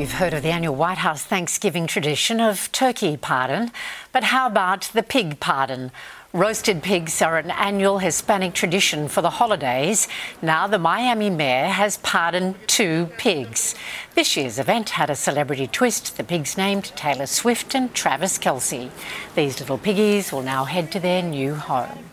You've heard of the annual White House Thanksgiving tradition of turkey pardon, but how about the pig pardon? Roasted pigs are an annual Hispanic tradition for the holidays. Now, the Miami mayor has pardoned two pigs. This year's event had a celebrity twist. The pigs named Taylor Swift and Travis Kelce. These little piggies will now head to their new home.